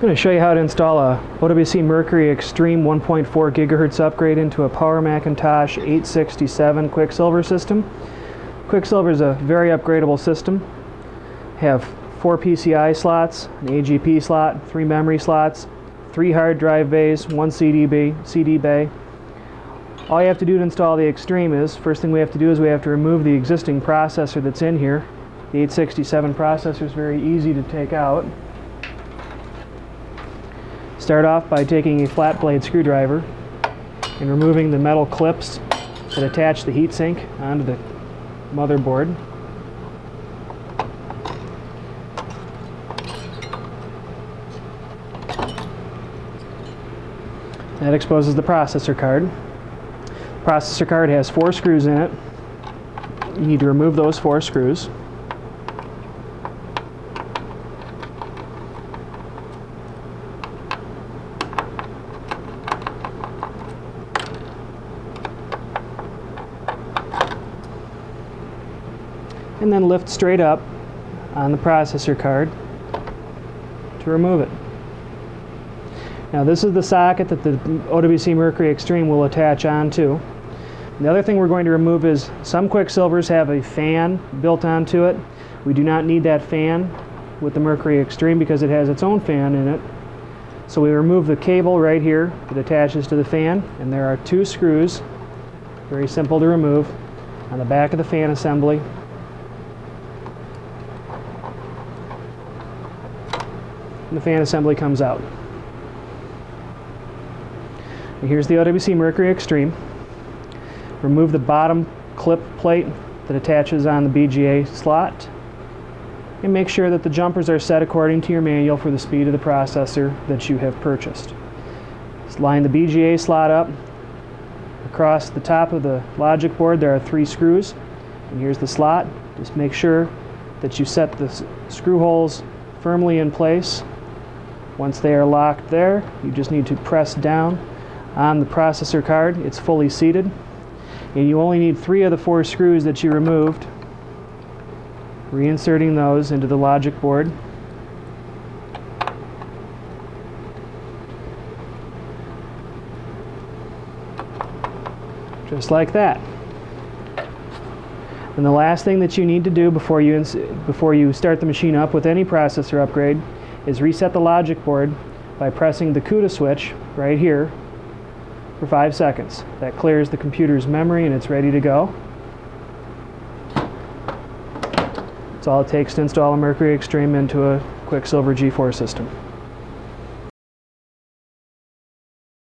I'm going to show you how to install a OWC Mercury Extreme 1.4 gigahertz upgrade into a Power Macintosh 867 Quicksilver system. Quicksilver is a very upgradable system. Have four PCI slots, an AGP slot, three memory slots, three hard drive bays, one CD bay, CD bay. All you have to do to install the Extreme is, first thing we have to do is we have to remove the existing processor that's in here. The 867 processor is very easy to take out. Start off by taking a flat blade screwdriver and removing the metal clips that attach the heatsink onto the motherboard. That exposes the processor card. The processor card has four screws in it. You need to remove those four screws. And then lift straight up on the processor card to remove it. Now this is the socket that the OWC Mercury Extreme will attach onto. The other thing we're going to remove is some Quicksilvers have a fan built onto it. We do not need that fan with the Mercury Extreme because it has its own fan in it. So we remove the cable right here that attaches to the fan and there are two screws, very simple to remove, on the back of the fan assembly and the fan assembly comes out. And here's the OWC Mercury Extreme. Remove the bottom clip plate that attaches on the BGA slot and make sure that the jumpers are set according to your manual for the speed of the processor that you have purchased. Just line the BGA slot up. Across the top of the logic board there are three screws and here's the slot. Just make sure that you set the screw holes firmly in place once they are locked there, you just need to press down on the processor card. It's fully seated. And you only need three of the four screws that you removed. Reinserting those into the logic board. Just like that. And the last thing that you need to do before you, before you start the machine up with any processor upgrade is reset the logic board by pressing the CUDA switch right here for five seconds. That clears the computer's memory and it's ready to go. That's all it takes to install a Mercury Extreme into a Quicksilver G4 system.